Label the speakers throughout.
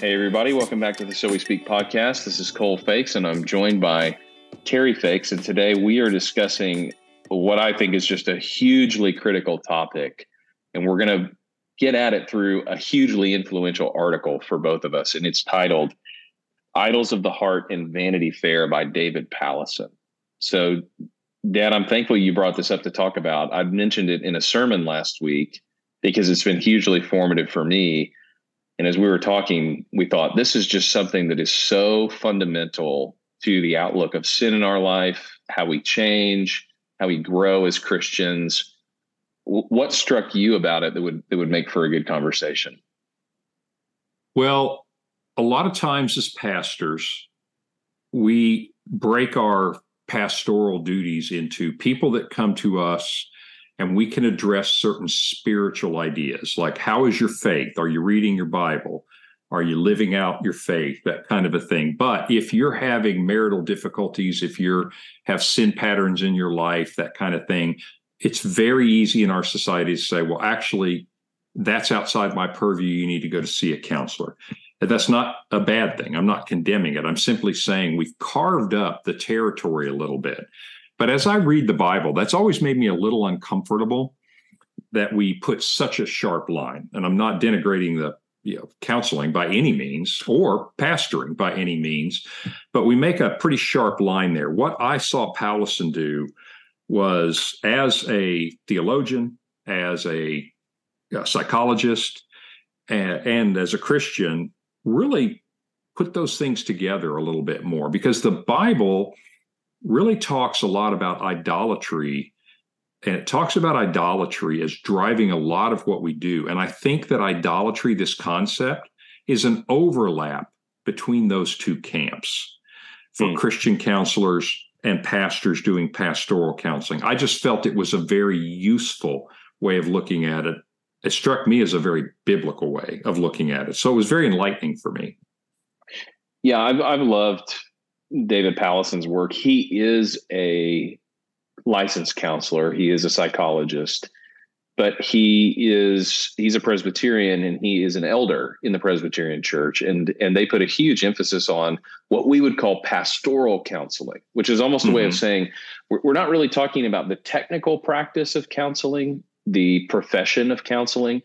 Speaker 1: Hey, everybody, welcome back to the So We Speak podcast. This is Cole Feix, and I'm joined by Terry Feix. And today we are discussing what I think is just a hugely critical topic. And we're going to get at it through a hugely influential article for both of us. And it's titled Idols of the Heart and Vanity Fair by David Powlison. So, Dad, I'm thankful you brought this up to talk about. I've mentioned it in a sermon last week because it's been hugely formative for me and as we were talking, we thought this is just something that is so fundamental to the outlook of sin in our life, how we change, how we grow as Christians. What struck you about it that would that would make for a good conversation?
Speaker 2: Well, a lot of times as pastors, we break our pastoral duties into people that come to us and we can address certain spiritual ideas like how is your faith? Are you reading your bible? Are you living out your faith? That kind of a thing. But if you're having marital difficulties if you're have sin patterns in your life that kind of thing it's very easy in our society to say well actually that's outside my purview. You need to go to see a counselor. That's not a bad thing. I'm not condemning it. I'm simply saying we've carved up the territory a little bit but as I read the Bible, that's always made me a little uncomfortable that we put such a sharp line. And I'm not denigrating the you know, counseling by any means or pastoring by any means, but we make a pretty sharp line there. What I saw Powlison do was as a theologian, as a, a psychologist, and, and as a Christian, really put those things together a little bit more because the Bible really talks a lot about idolatry and it talks about idolatry as driving a lot of what we do. And I think that idolatry, this concept, is an overlap between those two camps for mm. Christian counselors and pastors doing pastoral counseling. I just felt it was a very useful way of looking at it. It struck me as a very biblical way of looking at it. So it was very enlightening for me.
Speaker 1: Yeah, I've, I've loved David Powlison's work. He is a licensed counselor. He is a psychologist, but he is he's a Presbyterian and he is an elder in the Presbyterian Church. And and they put a huge emphasis on what we would call pastoral counseling, which is almost mm-hmm. a way of mm-hmm. saying we're, we're not really talking about the technical practice of counseling, the profession of counseling.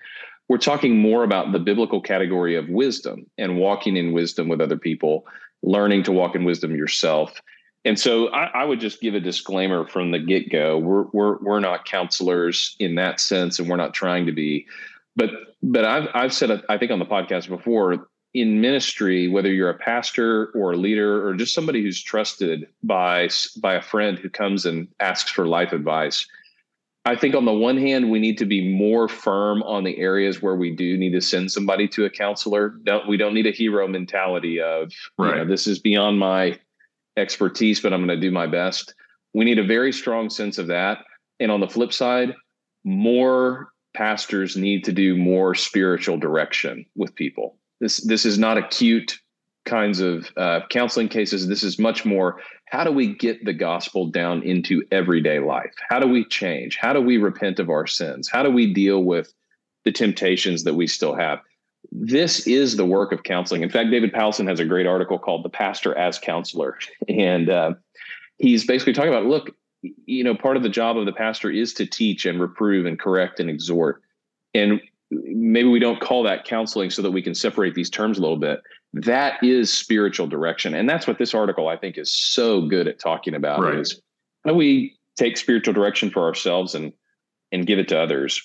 Speaker 1: We're talking more about the biblical category of wisdom and walking in wisdom with other people learning to walk in wisdom yourself. And so I, I would just give a disclaimer from the get go. We're, we're, we're not counselors in that sense, and we're not trying to be. But but I've I've said I think on the podcast before in ministry, whether you're a pastor or a leader or just somebody who's trusted by by a friend who comes and asks for life advice, I think on the one hand, we need to be more firm on the areas where we do need to send somebody to a counselor. Don't we don't need a hero mentality of right. You know, this is beyond my expertise, but I'm going to do my best. We need a very strong sense of that. And on the flip side, more pastors need to do more spiritual direction with people. This this is not acute kinds of uh, counseling cases. This is much more how do we get the gospel down into everyday life? How do we change? How do we repent of our sins? How do we deal with the temptations that we still have? This is the work of counseling. In fact, David Powlison has a great article called The Pastor as Counselor. And uh, he's basically talking about look, you know, part of the job of the pastor is to teach and reprove and correct and exhort. And maybe we don't call that counseling so that we can separate these terms a little bit that is spiritual direction. And that's what this article i think is so good at talking about right. is how we take spiritual direction for ourselves and and give it to others.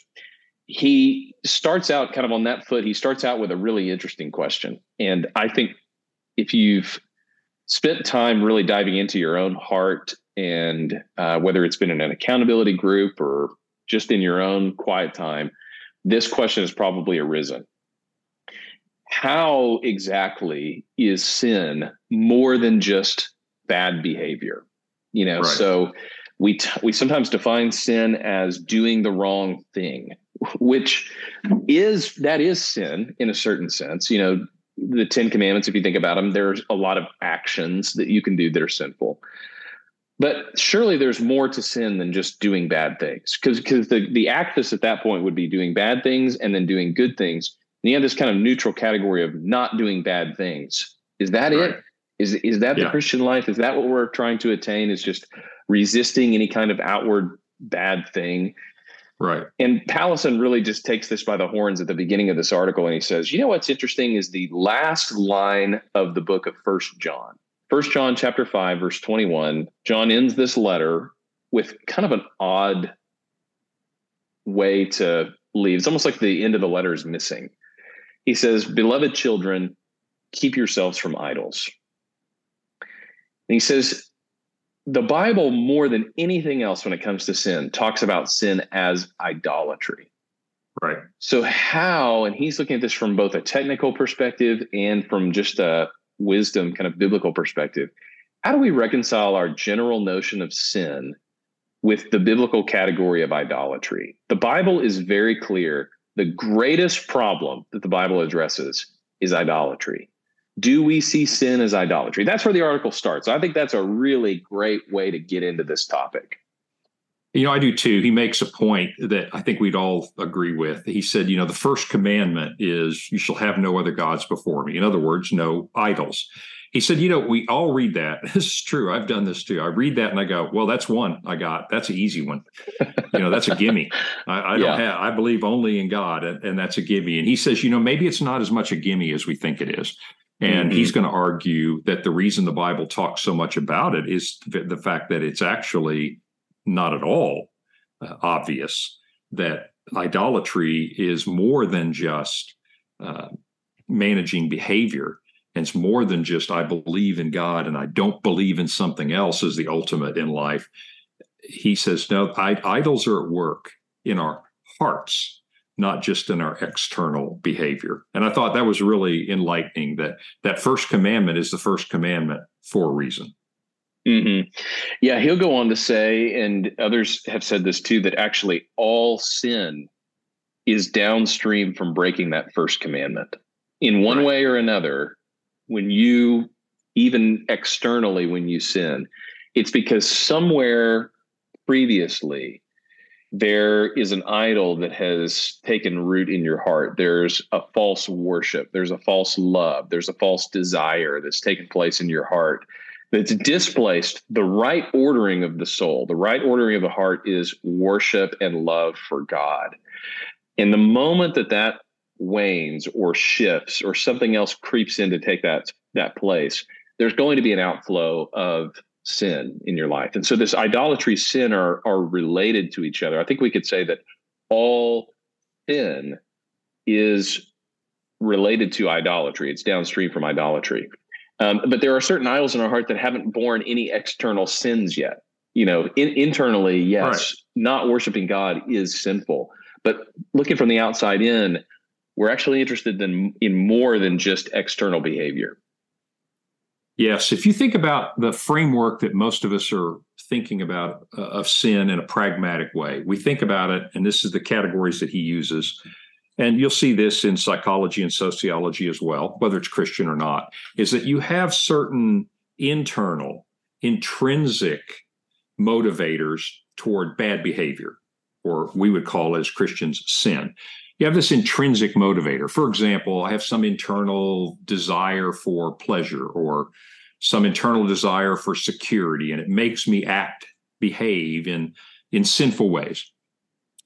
Speaker 1: He starts out kind of on that foot. He starts out with a really interesting question. And i think if you've spent time really diving into your own heart and uh, whether it's been in an accountability group or just in your own quiet time this question has probably arisen how exactly is sin more than just bad behavior? You know, right. so we t- we sometimes define sin as doing the wrong thing, which is that is sin in a certain sense. You know, the Ten Commandments, if you think about them, there's a lot of actions that you can do that are sinful. But surely there's more to sin than just doing bad things, because because the the axis at that point would be doing bad things and then doing good things And you have this kind of neutral category of not doing bad things. Is that right. it? Is is that yeah. the Christian life? Is that what we're trying to attain? Is just resisting any kind of outward bad thing?
Speaker 2: Right.
Speaker 1: And Powlison really just takes this by the horns at the beginning of this article and he says, you know what's interesting is the last line of the book of First John. First John chapter 5, verse 21. John ends this letter with kind of an odd way to leave. It's almost like the end of the letter is missing. He says, Beloved children, keep yourselves from idols. And he says, the Bible, more than anything else when it comes to sin, talks about sin as idolatry.
Speaker 2: Right.
Speaker 1: So, how, and he's looking at this from both a technical perspective and from just a wisdom kind of biblical perspective. How do we reconcile our general notion of sin with the biblical category of idolatry? The Bible is very clear. The greatest problem that the Bible addresses is idolatry do we see sin as idolatry? That's where the article starts. I think that's a really great way to get into this topic.
Speaker 2: You know, I do too. He makes a point that I think we'd all agree with. He said, you know, the first commandment is you shall have no other gods before me. In other words, no idols. He said, you know, we all read that. This is true. I've done this too. I read that and I go, well, that's one I got. That's an easy one. you know, that's a gimme. I, I don't have, I believe only in God, and, and that's a gimme. And he says, you know, maybe it's not as much a gimme as we think it is. And mm-hmm. he's going to argue that the reason the Bible talks so much about it is the fact that it's actually not at all uh, obvious that idolatry is more than just uh, managing behavior. It's more than just, I believe in God and I don't believe in something else as the ultimate in life. He says, no, I, idols are at work in our hearts not just in our external behavior. And I thought that was really enlightening that that first commandment is the first commandment for a reason.
Speaker 1: Mm-hmm. Yeah, he'll go on to say, and others have said this too, that actually all sin is downstream from breaking that first commandment in one right. way or another. When you, even externally, when you sin, it's because somewhere previously there is an idol that has taken root in your heart. There's a false worship. There's a false love. There's a false desire that's taken place in your heart that's displaced the right ordering of the soul. The right ordering of the heart is worship and love for God. And the moment that that wanes or shifts or something else creeps in to take that, that place, there's going to be an outflow of sin in your life. And so this idolatry sin are are related to each other. I think we could say that all sin is related to idolatry. It's downstream from idolatry. Um, but there are certain idols in our heart that haven't borne any external sins yet. You know, in, internally, yes, right. not worshiping God is sinful. But looking from the outside in, we're actually interested in in more than just external behavior.
Speaker 2: Yes, if you think about the framework that most of us are thinking about uh, of sin in a pragmatic way, we think about it, and this is the categories that he uses. And you'll see this in psychology and sociology as well, whether it's Christian or not, is that you have certain internal, intrinsic motivators toward bad behavior, or we would call as Christians sin. You have this intrinsic motivator. For example, I have some internal desire for pleasure or some internal desire for security, and it makes me act, behave in, in sinful ways.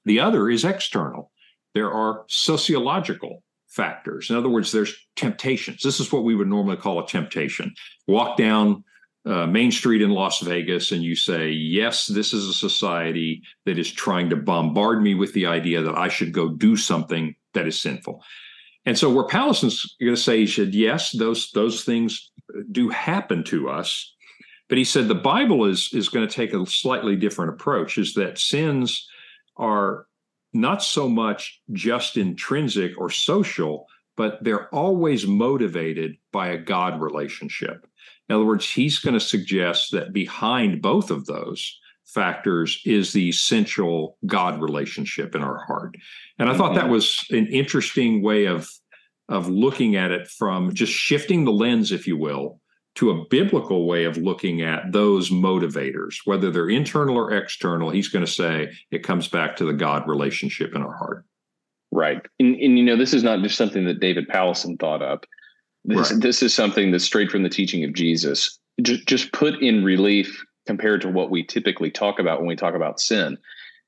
Speaker 2: The other is external. There are sociological factors. In other words, there's temptations. This is what we would normally call a temptation. Walk down uh, Main Street in Las Vegas and you say, Yes, this is a society that is trying to bombard me with the idea that I should go do something that is sinful. And so, where Powlison's going to say, he said, Yes, those, those things do happen to us. But he said the Bible is, is going to take a slightly different approach, is that sins are not so much just intrinsic or social, but they're always motivated by a God relationship. In other words, he's going to suggest that behind both of those factors is the essential God relationship in our heart. And I mm-hmm. thought that mm-hmm. was an interesting way of of looking at it from just shifting the lens, if you will, to a biblical way of looking at those motivators, whether they're internal or external. He's going to say it comes back to the God relationship in our heart.
Speaker 1: Right. And, and you know, this is not just something that David Powlison thought up. This, right. this is something that's straight from the teaching of Jesus. Just, just put in relief compared to what we typically talk about when we talk about sin.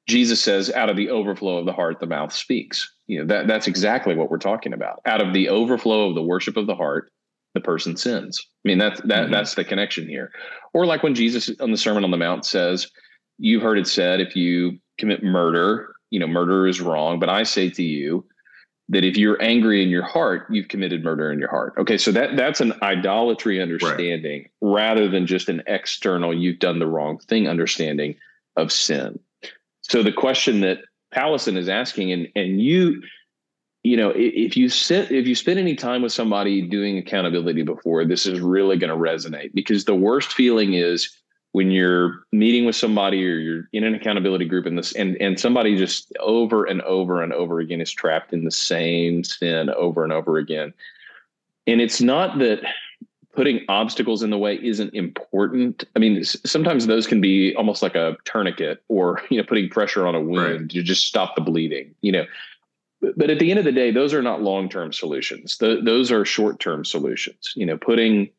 Speaker 1: Jesus says, out of the overflow of the heart, the mouth speaks. You know, that, that's exactly what we're talking about. Out of the overflow of the worship of the heart, the person sins. I mean, that's that mm-hmm. that's the connection here. Or like when Jesus on the Sermon on the Mount says, You've heard it said, if you commit murder, you know, murder is wrong. But I say to you that if you're angry in your heart, you've committed murder in your heart. Okay, so that that's an idolatry understanding right. rather than just an external, you've done the wrong thing understanding of sin. So the question that Powlison is asking, and and you, you know, if you sit, if you spend any time with somebody doing accountability before, this is really going to resonate because the worst feeling is when you're meeting with somebody or you're in an accountability group and this and and somebody just over and over and over again is trapped in the same sin over and over again. And it's not that putting obstacles in the way isn't important. I mean sometimes those can be almost like a tourniquet or you know putting pressure on a wound right. to just stop the bleeding you know. But at the end of the day those are not long-term solutions. Those are short-term solutions. You know putting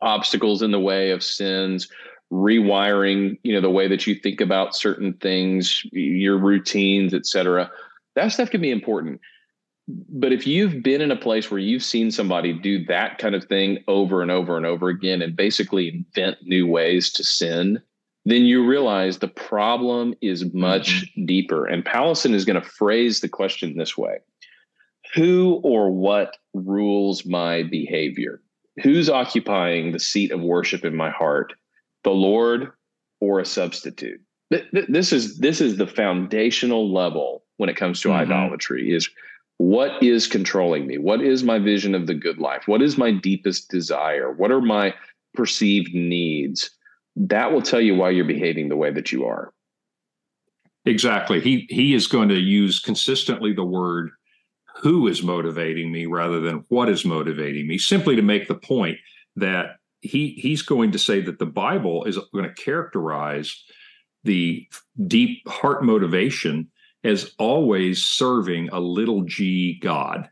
Speaker 1: obstacles in the way of sins rewiring you know the way that you think about certain things your routines etc that stuff can be important. But if you've been in a place where you've seen somebody do that kind of thing over and over and over again and basically invent new ways to sin then you realize the problem is much mm-hmm. deeper. And Powlison is going to phrase the question this way. Who or what rules my behavior? Who's occupying the seat of worship in my heart the Lord or a substitute. This is this is the foundational level when it comes to mm-hmm. idolatry is what is controlling me? What is my vision of the good life? What is my deepest desire? What are my perceived needs? That will tell you why you're behaving the way that you are.
Speaker 2: Exactly. He he is going to use consistently the word who is motivating me rather than what is motivating me simply to make the point that he he's going to say that the Bible is going to characterize the deep heart motivation as always serving a little g God.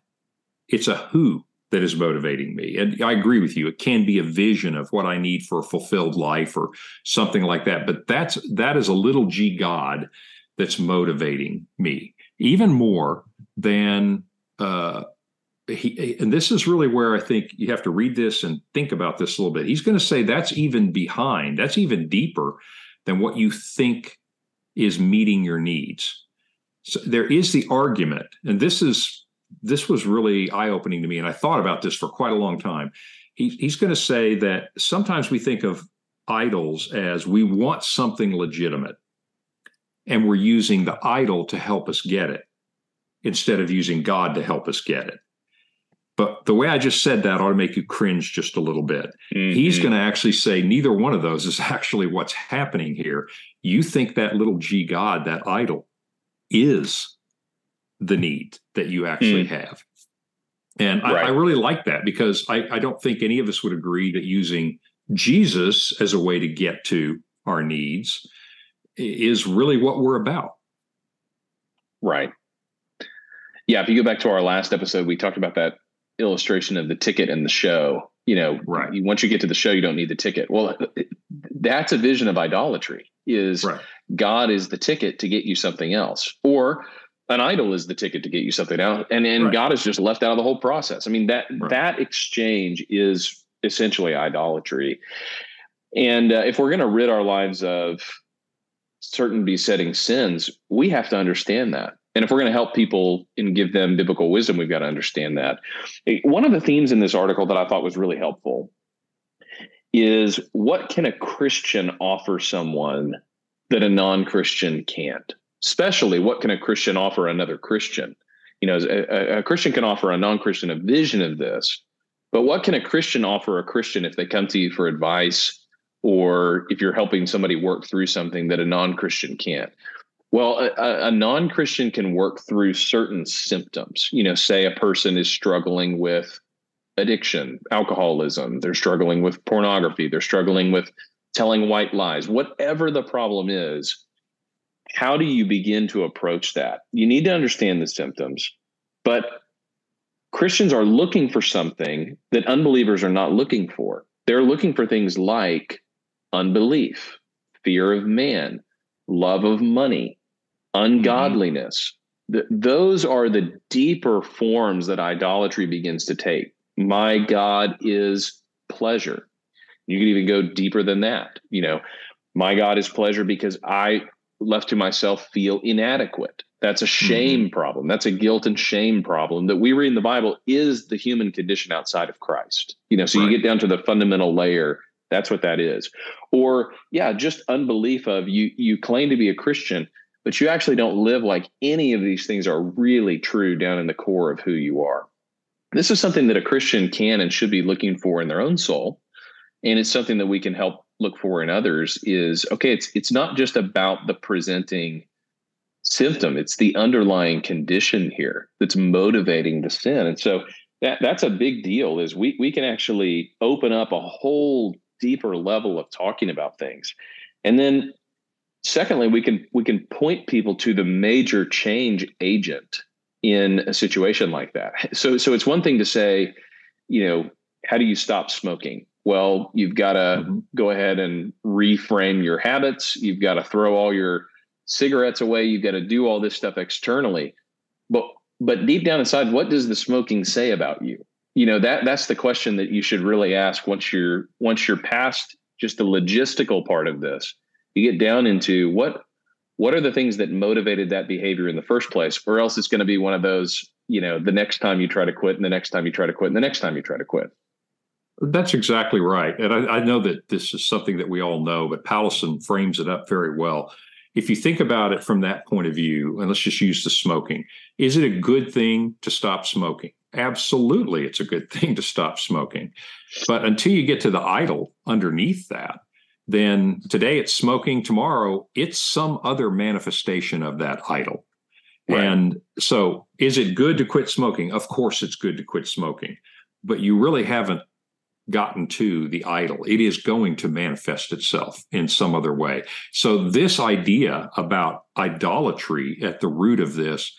Speaker 2: It's a who that is motivating me. And I agree with you. It can be a vision of what I need for a fulfilled life or something like that. But that's that is a little g God that's motivating me, even more than uh, he, and this is really where I think you have to read this and think about this a little bit. He's going to say that's even behind, that's even deeper than what you think is meeting your needs. So there is the argument, and this is this was really eye opening to me, and I thought about this for quite a long time. He, he's going to say that sometimes we think of idols as we want something legitimate, and we're using the idol to help us get it instead of using God to help us get it. But the way I just said that ought to make you cringe just a little bit. Mm-hmm. He's going to actually say neither one of those is actually what's happening here. You think that little g God, that idol, is the need that you actually mm. have. And right. I, I, really like that because I, I don't think any of us would agree that using Jesus as a way to get to our needs is really what we're about.
Speaker 1: Right. Yeah. If you go back to our last episode, we talked about that illustration of the ticket and the show. You know, right. once you get to the show, you don't need the ticket. Well, that's a vision of idolatry. Is right. God is the ticket to get you something else, or an idol is the ticket to get you something else, and and right. God is just left out of the whole process. I mean that that exchange is essentially idolatry. And uh, if we're going to rid our lives of certain besetting sins, we have to understand that. And if we're going to help people and give them biblical wisdom, we've got to understand that. One of the themes in this article that I thought was really helpful is what can a Christian offer someone that a non Christian can't? Especially, what can a Christian offer another Christian? You know, a, a Christian can offer a non Christian a vision of this, but what can a Christian offer a Christian if they come to you for advice or if you're helping somebody work through something that a non Christian can't? Well, a, a non Christian can work through certain symptoms. You know, say a person is struggling with addiction, alcoholism, they're struggling with pornography, they're struggling with telling white lies, whatever the problem is. how do you begin to approach that? You need to understand the symptoms, but Christians are looking for something that unbelievers are not looking for. They're looking for things like unbelief, fear of man, love of money, ungodliness. Mm-hmm. The, those are the deeper forms that idolatry begins to take. My God is pleasure. You can even go deeper than that. You know, my God is pleasure because I, left to myself, feel inadequate. That's a shame mm-hmm. problem. That's a guilt and shame problem that we read in the Bible is the human condition outside of Christ. You know, so right. you get down to the fundamental layer. That's what that is. Or yeah, just unbelief of you you claim to be a Christian, but you actually don't live like any of these things are really true down in the core of who you are. This is something that a Christian can and should be looking for in their own soul. And it's something that we can help look for in others is okay, it's it's not just about the presenting symptom, it's the underlying condition here that's motivating the sin. And so that that's a big deal is we we can actually open up a whole deeper level of talking about things. And then secondly, we can we can point people to the major change agent in a situation like that. So so it's one thing to say, you know, how do you stop smoking? Well, you've got to mm-hmm. go ahead and reframe your habits. You've got to throw all your cigarettes away. You've got to do all this stuff externally. But but deep down inside, what does the smoking say about you? You know, that that's the question that you should really ask once you're once you're past just the logistical part of this. You get down into what what are the things that motivated that behavior in the first place? Or else it's going to be one of those, you know, the next time you try to quit and the next time you try to quit and the next time you try to quit.
Speaker 2: That's exactly right. And I, I, know that this is something that we all know, but Powlison frames it up very well. If you think about it from that point of view, and let's just use the smoking, is it a good thing to stop smoking? Absolutely, it's a good thing to stop smoking. But until you get to the idol underneath that, then today it's smoking, tomorrow it's some other manifestation of that idol. Right. And so, is it good to quit smoking? Of course, it's good to quit smoking, but you really haven't gotten to the idol. It is going to manifest itself in some other way. So, this idea about idolatry at the root of this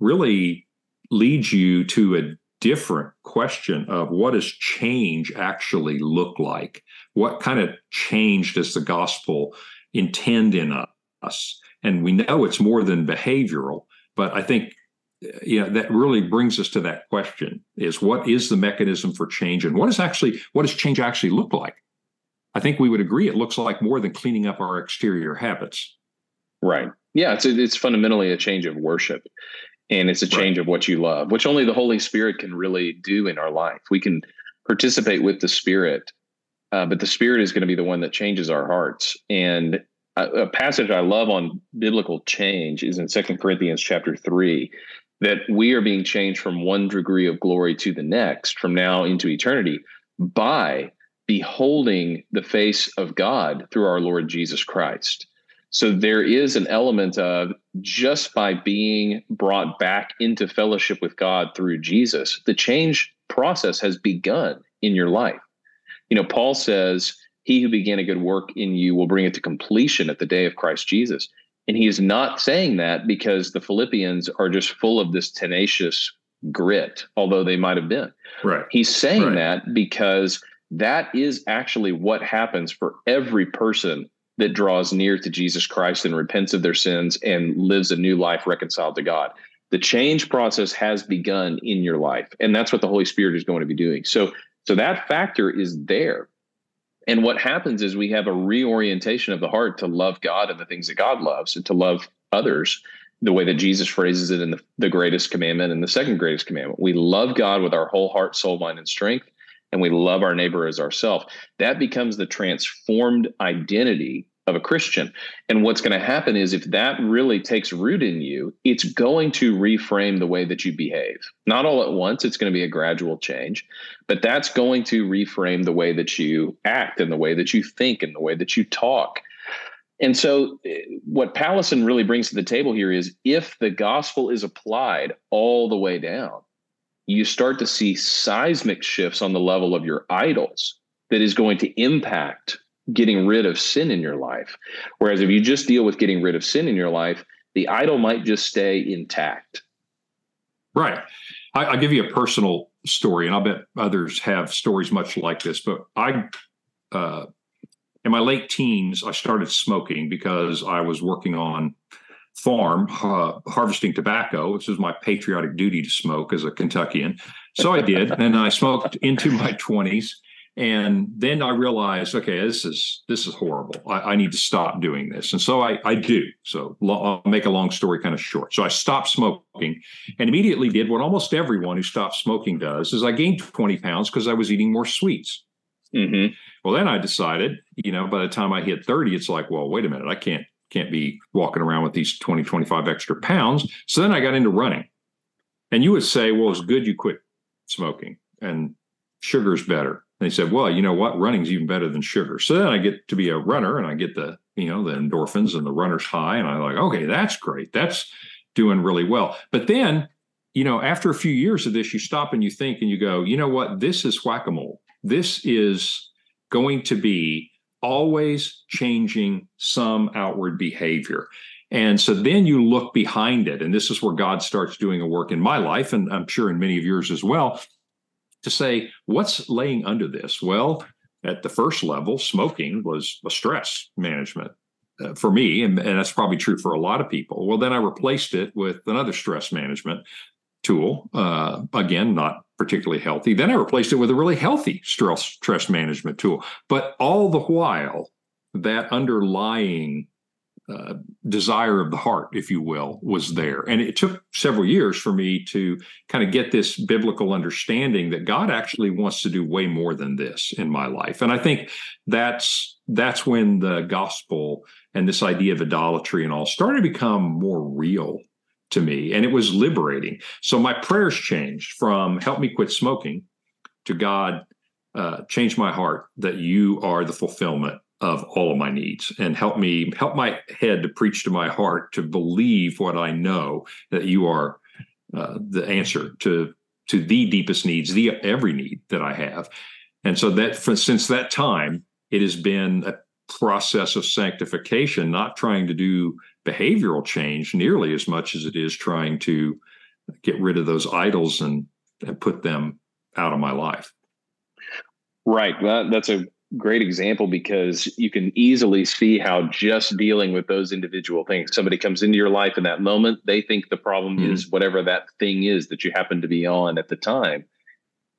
Speaker 2: really leads you to a different question of what does change actually look like? What kind of change does the gospel intend in us? And we know it's more than behavioral, but I think you know that really brings us to that question is what is the mechanism for change and what is actually what does change actually look like i think we would agree it looks like more than cleaning up our exterior habits
Speaker 1: right yeah it's it's fundamentally a change of worship and it's a change right. of what you love which only the holy spirit can really do in our life we can participate with the spirit uh, but the spirit is going to be the one that changes our hearts and a, a passage i love on biblical change is in second corinthians chapter 3 that we are being changed from one degree of glory to the next, from now into eternity, by beholding the face of God through our Lord Jesus Christ. So there is an element of just by being brought back into fellowship with God through Jesus, the change process has begun in your life. You know, Paul says, He who began a good work in you will bring it to completion at the day of Christ Jesus. And he is not saying that because the Philippians are just full of this tenacious grit, although they might have been.
Speaker 2: Right.
Speaker 1: He's saying right. that because that is actually what happens for every person that draws near to Jesus Christ and repents of their sins and lives a new life reconciled to God. The change process has begun in your life, and that's what the Holy Spirit is going to be doing. So, so that factor is there. And what happens is we have a reorientation of the heart to love God and the things that God loves and to love others the way that Jesus phrases it in the, the greatest commandment and the second greatest commandment. We love God with our whole heart, soul, mind, and strength, and we love our neighbor as ourselves. That becomes the transformed identity of a Christian. And what's going to happen is if that really takes root in you, it's going to reframe the way that you behave. Not all at once, it's going to be a gradual change, but that's going to reframe the way that you act and the way that you think and the way that you talk. And so, eh, what Powlison really brings to the table here is if the gospel is applied all the way down, you start to see seismic shifts on the level of your idols that is going to impact getting rid of sin in your life. Whereas if you just deal with getting rid of sin in your life, the idol might just stay intact.
Speaker 2: Right. I, will give you a personal story, and I'll bet others have stories much like this. But I, uh, in my late teens, I started smoking because I was working on farm uh, harvesting tobacco, which was my patriotic duty to smoke as a Kentuckian. So I did, and I smoked into my twenties. And then I realized, okay, this is this is horrible. I, I need to stop doing this, and so I, I do. So lo- I'll make a long story kind of short. So I stopped smoking, and immediately did what almost everyone who stops smoking does: is I gained twenty pounds because I was eating more sweets. Mm-hmm. Well, then I decided, you know, by the time I hit thirty, it's like, well, wait a minute, I can't can't be walking around with these 20, 25 extra pounds. So then I got into running. And you would say, well, it's good you quit smoking and sugar's better. He said, well, you know what? Running's even better than sugar. So then I get to be a runner and I get the, you know, the endorphins and the runner's high. And I'm like, okay, that's great. That's doing really well. But then, you know, after a few years of this, you stop and you think and you go, you know what? This is whack a mole. This is going to be always changing some outward behavior. And so then you look behind it. And this is where God starts doing a work in my life, and I'm sure in many of yours as well, to say, what's laying under this? Well, at the first level, smoking was a stress management uh, for me, and, and that's probably true for a lot of people. Well, then I replaced it with another stress management tool. Uh, again, not particularly healthy. Then I replaced it with a really healthy stress stress management tool. But all the while, that underlying uh, desire of the heart, if you will, was there. And it took several years for me to kind of get this biblical understanding that God actually wants to do way more than this in my life. And I think that's that's when the gospel and this idea of idolatry and all started to become more real to me and it was liberating so my prayers changed from help me quit smoking to god uh, change my heart that you are the fulfillment of all of my needs and help me help my head to preach to my heart to believe what i know that you are uh, the answer to to the deepest needs the every need that i have and so that for, since that time it has been a process of sanctification not trying to do behavioral change nearly as much as it is trying to get rid of those idols and, and put them out of my life.
Speaker 1: Right. That, that's a great example because you can easily see how just dealing with those individual things, somebody comes into your life in that moment, they think the problem mm-hmm. is whatever that thing is that you happen to be on at the time.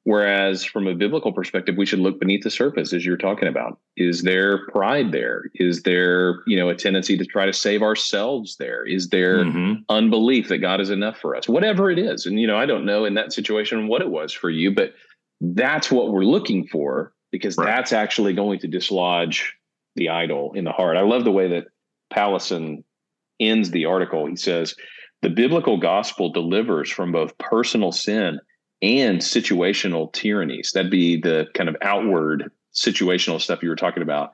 Speaker 1: Whereas from a biblical perspective, we should look beneath the surface, as you're talking about. Is there pride there? Is there, you know, a tendency to try to save ourselves there? Is there mm-hmm. unbelief that God is enough for us? Whatever it is. And, you know, I don't know in that situation what it was for you, but that's what we're looking for because right. that's actually going to dislodge the idol in the heart. I love the way that Powlison ends the article. He says, the biblical gospel delivers from both personal sin and situational tyrannies. That'd be the kind of outward situational stuff you were talking about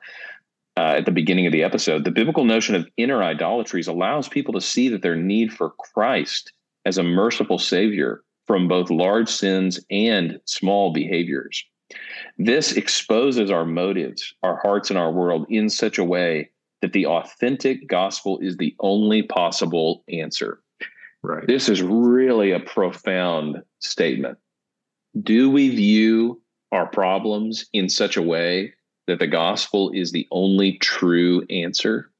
Speaker 1: uh, at the beginning of the episode. The biblical notion of inner idolatries allows people to see that their need for Christ as a merciful Savior from both large sins and small behaviors. This exposes our motives, our hearts, and our world in such a way that the authentic gospel is the only possible answer. Right. This is really a profound statement. Do we view our problems in such a way that the gospel is the only true answer?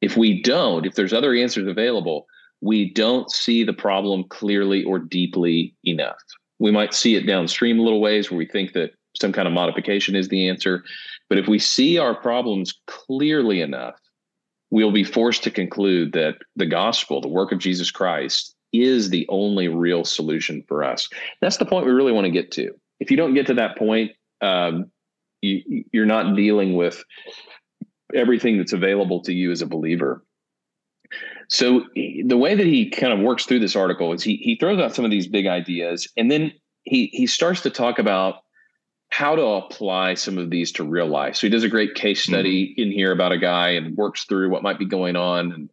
Speaker 1: If we don't, if there's other answers available, we don't see the problem clearly or deeply enough. We might see it downstream a little ways where we think that some kind of modification is the answer. But if we see our problems clearly enough, we'll be forced to conclude that the gospel, the work of Jesus Christ, is the only real solution for us. That's the point we really want to get to. If you don't get to that point, um, you, you're not dealing with everything that's available to you as a believer. So the way that he kind of works through this article is he he throws out some of these big ideas, and then he he starts to talk about how to apply some of these to real life. So he does a great case study mm-hmm. in here about a guy and works through what might be going on and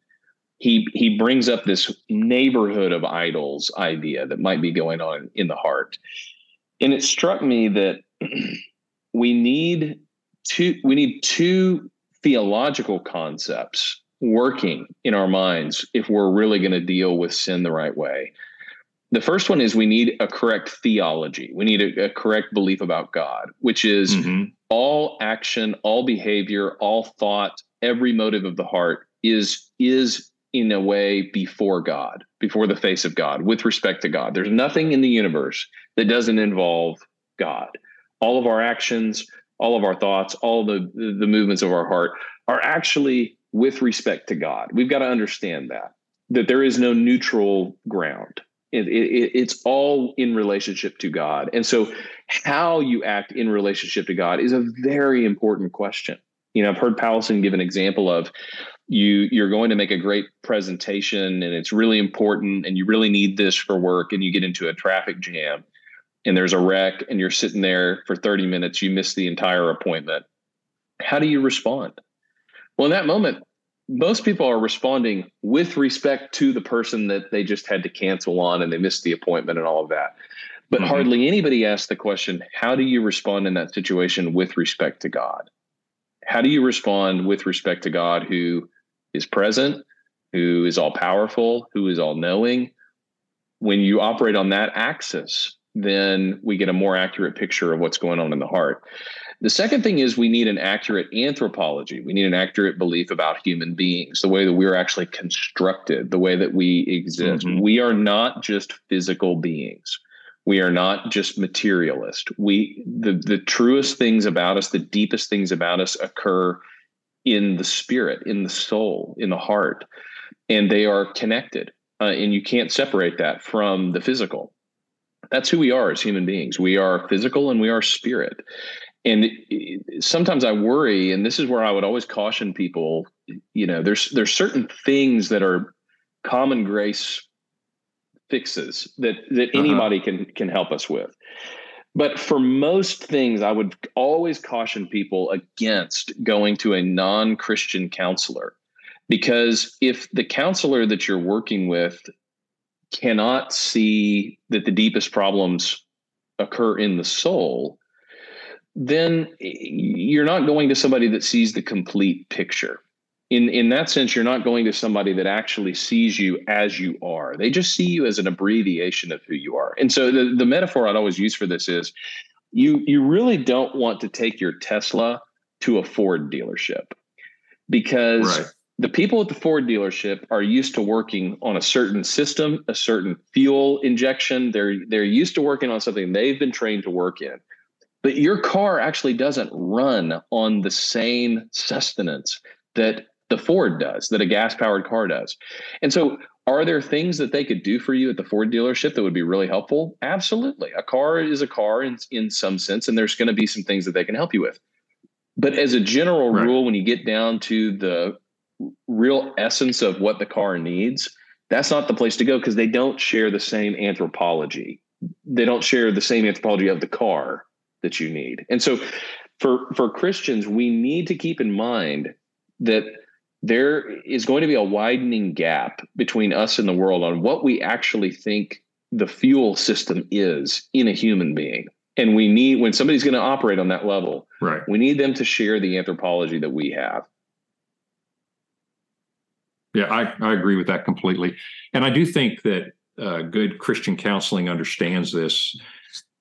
Speaker 1: he he brings up this neighborhood of idols idea that might be going on in the heart and it struck me that we need two we need two theological concepts working in our minds if we're really going to deal with sin the right way. The first one is we need a correct theology. We need a, a correct belief about God, which is mm-hmm. all action, all behavior, all thought, every motive of the heart is is in a way before God, before the face of God, with respect to God. There's nothing in the universe that doesn't involve God. All of our actions, all of our thoughts, all the the movements of our heart are actually with respect to God. We've got to understand that that there is no neutral ground. It, it, it's all in relationship to God, and so how you act in relationship to God is a very important question. You know, I've heard Powlison give an example of you you're going to make a great presentation and it's really important and you really need this for work and you get into a traffic jam and there's a wreck and you're sitting there for 30 minutes you miss the entire appointment. How do you respond? Well, in that moment, most people are responding with respect to the person that they just had to cancel on and they missed the appointment and all of that. But mm-hmm. hardly anybody asks the question, how do you respond in that situation with respect to God? How do you respond with respect to God who is present, who is all powerful, who is all knowing? When you operate on that axis, then we get a more accurate picture of what's going on in the heart. The second thing is we need an accurate anthropology. We need an accurate belief about human beings, the way that we're actually constructed, the way that we exist. Mm-hmm. We are not just physical beings. We are not just materialist. We the the truest things about us, the deepest things about us occur in the spirit, in the soul, in the heart, and they are connected. Uh, and you can't separate that from the physical. That's who we are as human beings. We are physical and we are spirit and sometimes I worry, and this is where I would always caution people. You know, there's there's certain things that are common grace fixes that that uh-huh. anybody can can help us with. But for most things, I would always caution people against going to a non-Christian counselor because if the counselor that you're working with cannot see that the deepest problems occur in the soul, then you're not going to somebody that sees the complete picture. In in that sense, you're not going to somebody that actually sees you as you are. They just see you as an abbreviation of who you are. And so the, the metaphor I'd always use for this is you you really don't want to take your Tesla to a Ford dealership because right. the people at the Ford dealership are used to working on a certain system, a certain fuel injection. They're they're used to working on something they've been trained to work in. But your car actually doesn't run on the same sustenance that the Ford does, that a gas powered car does. And so, are there things that they could do for you at the Ford dealership that would be really helpful? Absolutely. A car is a car in, in some sense, and there's going to be some things that they can help you with. But as a general right. rule, when you get down to the real essence of what the car needs, that's not the place to go because they don't share the same anthropology. They don't share the same anthropology of the car that you need. And so for for Christians, we need to keep in mind that there is going to be a widening gap between us and the world on what we actually think the fuel system is in a human being. And we need when somebody's going to operate on that level,
Speaker 2: right?
Speaker 1: We need them to share the anthropology that we have.
Speaker 2: Yeah, I, I agree with that completely. And I do think that uh, good Christian counseling understands this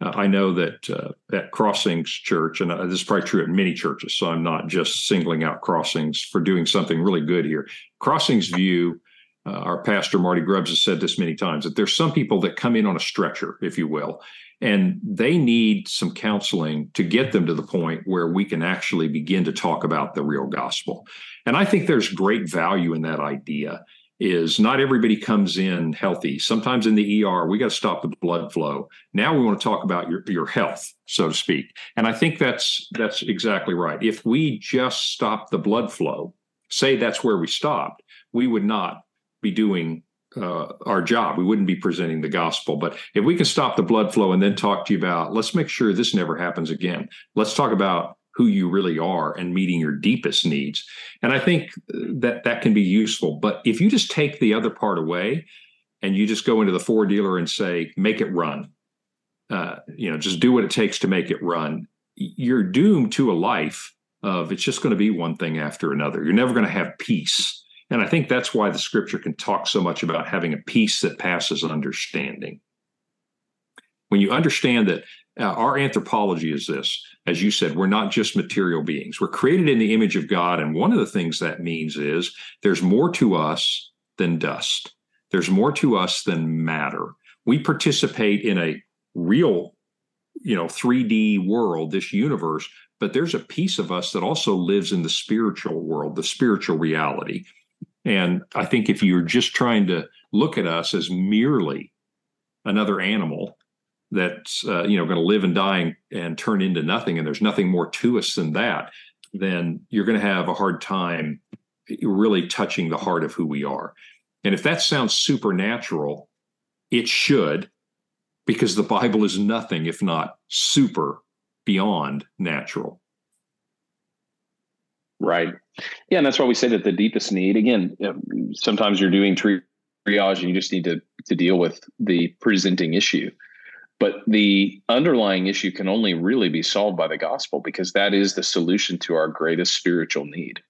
Speaker 2: uh, I know that uh, at Crossings Church, and uh, this is probably true at many churches, so I'm not just singling out Crossings for doing something really good here. Crossings View, uh, our pastor Marty Grubbs has said this many times that there's some people that come in on a stretcher, if you will, and they need some counseling to get them to the point where we can actually begin to talk about the real gospel. And I think there's great value in that idea is not everybody comes in healthy. Sometimes in the ER, we got to stop the blood flow. Now we want to talk about your, your health, so to speak. And I think that's that's exactly right. If we just stop the blood flow, say that's where we stopped, we would not be doing uh, our job. We wouldn't be presenting the gospel. But if we can stop the blood flow and then talk to you about, let's make sure this never happens again. Let's talk about who you really are and meeting your deepest needs. And I think that that can be useful. But if you just take the other part away and you just go into the Ford dealer and say, make it run, uh, you know, just do what it takes to make it run, you're doomed to a life of it's just going to be one thing after another. You're never going to have peace. And I think that's why the scripture can talk so much about having a peace that passes understanding. When you understand that uh, our anthropology is this, as you said, we're not just material beings. We're created in the image of God. And one of the things that means is there's more to us than dust, there's more to us than matter. We participate in a real, you know, 3D world, this universe, but there's a piece of us that also lives in the spiritual world, the spiritual reality. And I think if you're just trying to look at us as merely another animal that's uh, you know going to live and die and, and turn into nothing, and there's nothing more to us than that, then you're going to have a hard time really touching the heart of who we are. And if that sounds supernatural, it should, because the Bible is nothing if not super beyond natural.
Speaker 1: Right. Yeah, and that's why we say that the deepest need. Again, sometimes you're doing triage and you just need to to deal with the presenting issue. But the underlying issue can only really be solved by the gospel because that is the solution to our greatest spiritual need.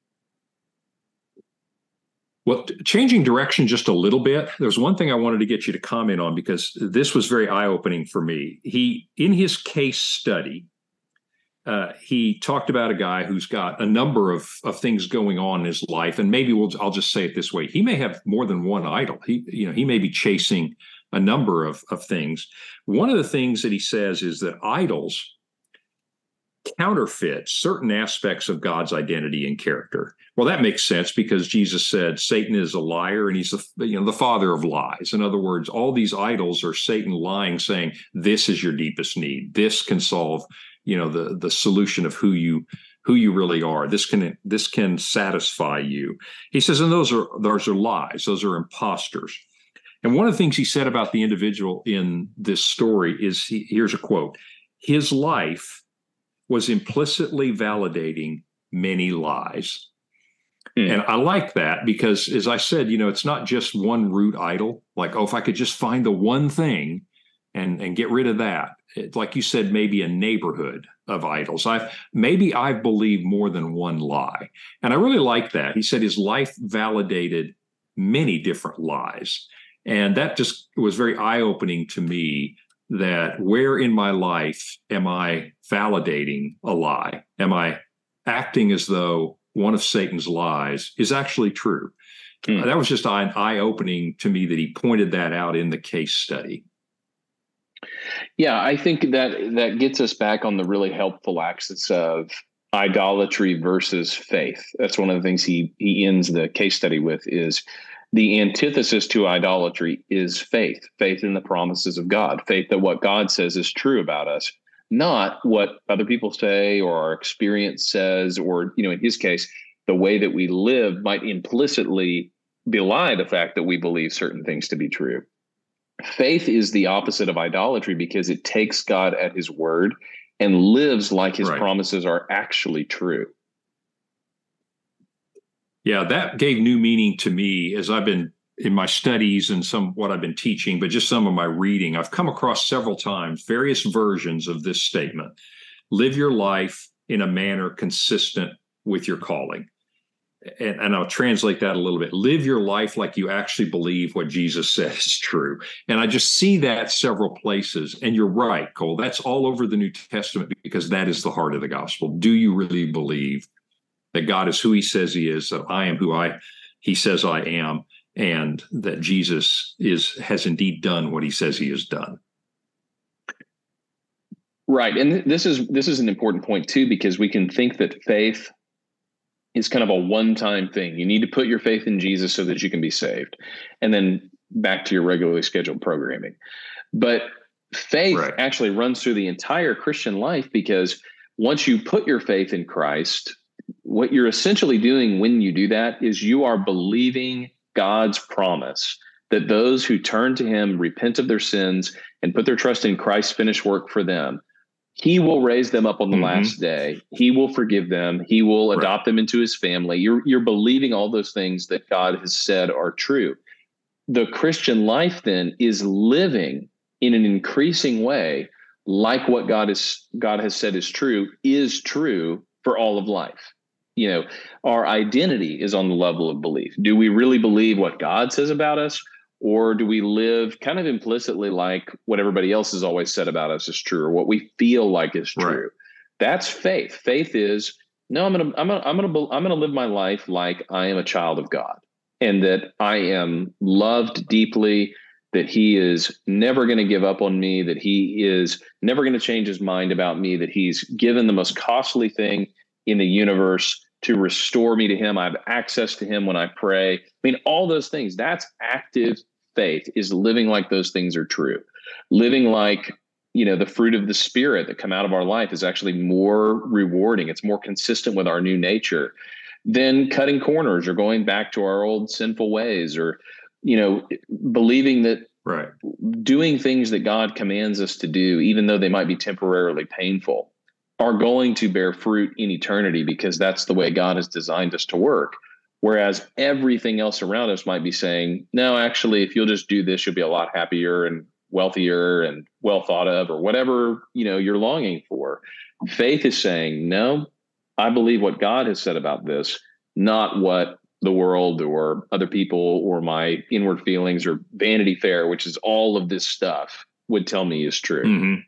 Speaker 2: Well, changing direction just a little bit, there's one thing I wanted to get you to comment on because this was very eye opening for me. He, in his case study, uh, he talked about a guy who's got a number of, of things going on in his life, and maybe we'll I'll just say it this way: he may have more than one idol. He you know he may be chasing a number of of things. One of the things that he says is that idols counterfeit certain aspects of God's identity and character. Well, that makes sense because Jesus said Satan is a liar and he's the you know the father of lies. In other words, all these idols are Satan lying, saying this is your deepest need. This can solve you know the the solution of who you who you really are this can this can satisfy you he says and those are those are lies those are imposters and one of the things he said about the individual in this story is he, here's a quote his life was implicitly validating many lies. Mm. and i like that because as i said you know it's not just one root idol. Like oh if i could just find the one thing and and get rid of that it, like you said maybe a neighborhood of idols. I maybe i believe more than one lie. And i really like that. He said his life validated many different lies and that just was very eye-opening to me that where in my life am i validating a lie am i acting as though one of satan's lies is actually true mm. that was just an eye-opening to me that he pointed that out in the case study
Speaker 1: yeah, I think that that gets us back on the really helpful axis of idolatry versus faith. That's one of the things he he ends the case study with is the antithesis to idolatry is faith, faith in the promises of God, faith that what God says is true about us, not what other people say or our experience says, or you know, in his case, the way that we live might implicitly belie the fact that we believe certain things to be true faith is the opposite of idolatry because it takes God at his word and lives like his right. promises are actually true.
Speaker 2: Yeah, that gave new meaning to me as I've been in my studies and some what I've been teaching, but just some of my reading. I've come across several times various versions of this statement. Live your life in a manner consistent with your calling and, and, I'll translate that a little bit. Live your life like you actually believe what Jesus says is true. And I just see that several places. And you're right, Cole. That's all over the New Testament because that is the heart of the gospel. Do you really believe that God is who he says he is, that I am who I he says I am, and that Jesus is has indeed done what he says he has done?
Speaker 1: Right. And this is this is an important point too, because we can think that faith is kind of a one-time thing. You need to put your faith in Jesus so that you can be saved, and then back to your regularly scheduled programming. But faith right. actually runs through the entire Christian life because once you put your faith in Christ, what you're essentially doing when you do that is you are believing God's promise that those who turn to him, repent of their sins, and put their trust in Christ's finished work for them he will raise them up on the mm-hmm. last day. He will forgive them. He will right. adopt them into his family. You're you're believing all those things that God has said are true. The Christian life then is living in an increasing way like what God is God has said is true is true for all of life. You know, our identity is on the level of belief. Do we really believe what God says about us? Or do we live kind of implicitly like what everybody else has always said about us is true or what we feel like is true? Right. That's faith. Faith is no, I'm gonna I'm gonna I'm gonna I'm gonna live my life like I am a child of God and that I am loved deeply, that he is never going to give up on me, that he is never going to change his mind about me, that he's given the most costly thing in the universe to restore me to him. I have access to him when I pray. I mean, all those things, that's active faith, is living like those things are true. Living like, you know, the fruit of the spirit that come out of our life is actually more rewarding. It's more consistent with our new nature than cutting corners or going back to our old sinful ways or, you know, believing that
Speaker 2: right
Speaker 1: doing things that God commands us to do, even though they might be temporarily painful are going to bear fruit in eternity because that's the way God has designed us to work. Whereas everything else around us might be saying, no, actually, if you'll just do this, you'll be a lot happier and wealthier and well thought of or whatever you know you're longing for faith is saying no i believe what god has said about this not what the world or other people or my inward feelings or vanity fair which is all of this stuff would tell me is true
Speaker 2: mm-hmm.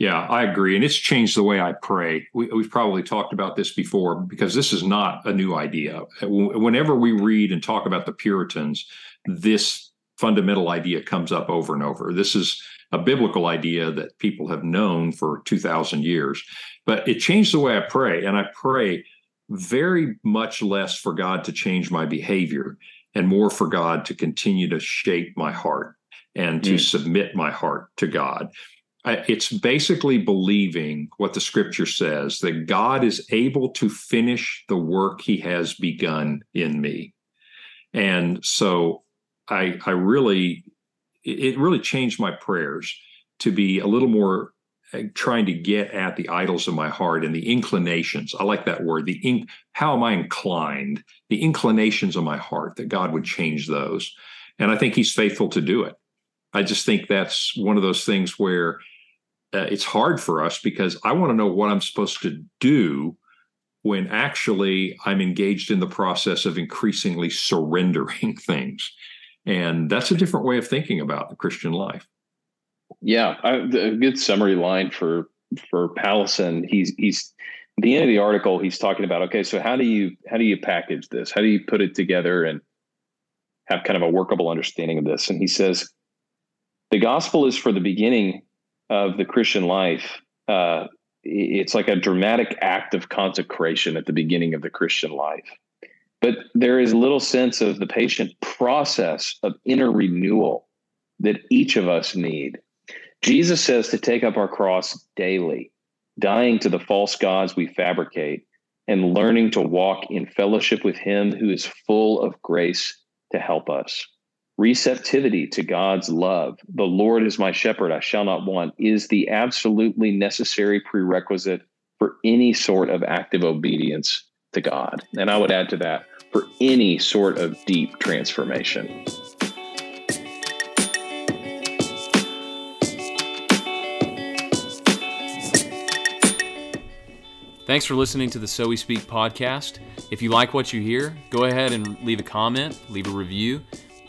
Speaker 2: Yeah, I agree. And it's changed the way I pray. We, have probably talked about this before because this is not a new idea. Whenever we read and talk about the Puritans, this fundamental idea comes up over and over. This is a biblical idea that people have known for 2,000 years. But it changed the way I pray. And I pray very much less for God to change my behavior and more for God to continue to shape my heart and to mm. submit my heart to God it's basically believing what the scripture says that God is able to finish the work he has begun in me. And so I I really it really changed my prayers to be a little more uh, trying to get at the idols of my heart and the inclinations. I like that word. The in, how am I inclined? The inclinations of my heart that God would change those. And I think he's faithful to do it. I just think that's one of those things where uh, it's hard for us because I want to know what I'm supposed to do when actually I'm engaged in the process of increasingly surrendering things. And that's a different way of thinking about the Christian life.
Speaker 1: Yeah, I, a good summary line for for Powlison. He's he's at the end of the article. He's talking about okay, so how do you how do you package this? How do you put it together and have kind of a workable understanding of this? And he says the gospel is for the beginning of the Christian life, uh, it's like a dramatic act of consecration at the beginning of the Christian life. But there is little sense of the patient process of inner renewal that each of us need. Jesus says to take up our cross daily, dying to the false gods we fabricate, and learning to walk in fellowship with Him who is full of grace to help us receptivity to God's love, the Lord is my shepherd, I shall not want, is the absolutely necessary prerequisite for any sort of active obedience to God. And I would add to that for any sort of deep transformation.
Speaker 3: Thanks for listening to the So We Speak podcast. If you like what you hear, go ahead and leave a comment, leave a review.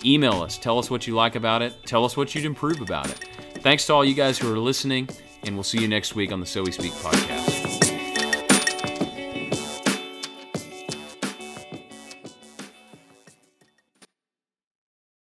Speaker 3: Email us. Tell us what you like about it. Tell us what you'd improve about it. Thanks to all you guys who are listening, and we'll see you next week on the So We Speak podcast.